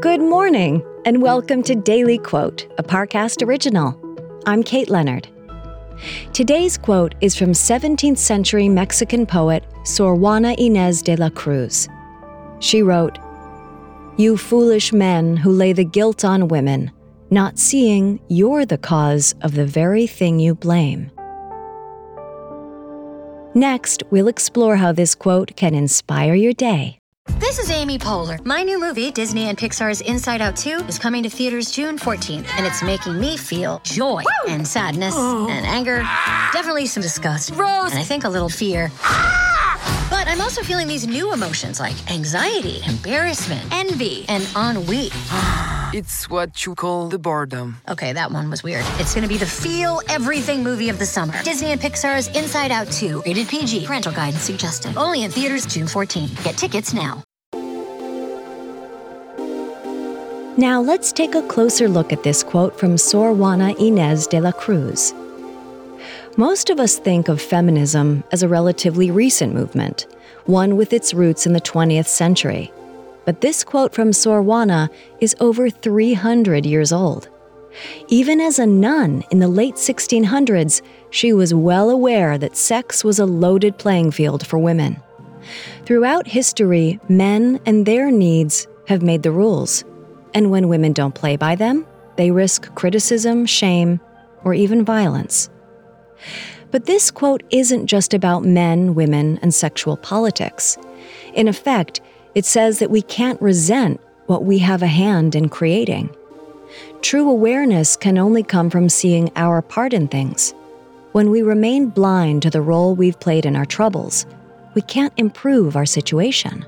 Good morning, and welcome to Daily Quote, a Parcast original. I'm Kate Leonard. Today's quote is from 17th century Mexican poet Sor Juana Inés de la Cruz. She wrote, You foolish men who lay the guilt on women, not seeing you're the cause of the very thing you blame. Next, we'll explore how this quote can inspire your day. This is Amy Poehler. My new movie, Disney and Pixar's Inside Out 2, is coming to theaters June 14th, and it's making me feel joy and sadness oh. and anger, definitely some disgust, Rose, and I think a little fear. But I'm also feeling these new emotions like anxiety, embarrassment, envy, and ennui. it's what you call the boredom. Okay, that one was weird. It's gonna be the feel everything movie of the summer. Disney and Pixar's Inside Out 2, rated PG, parental guidance suggested. Only in theaters June 14. Get tickets now. Now let's take a closer look at this quote from Sor Juana Inés de la Cruz. Most of us think of feminism as a relatively recent movement, one with its roots in the 20th century. But this quote from Sor Juana is over 300 years old. Even as a nun in the late 1600s, she was well aware that sex was a loaded playing field for women. Throughout history, men and their needs have made the rules. And when women don't play by them, they risk criticism, shame, or even violence. But this quote isn't just about men, women, and sexual politics. In effect, it says that we can't resent what we have a hand in creating. True awareness can only come from seeing our part in things. When we remain blind to the role we've played in our troubles, we can't improve our situation.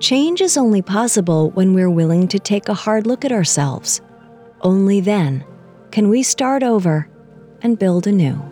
Change is only possible when we're willing to take a hard look at ourselves. Only then can we start over and build anew.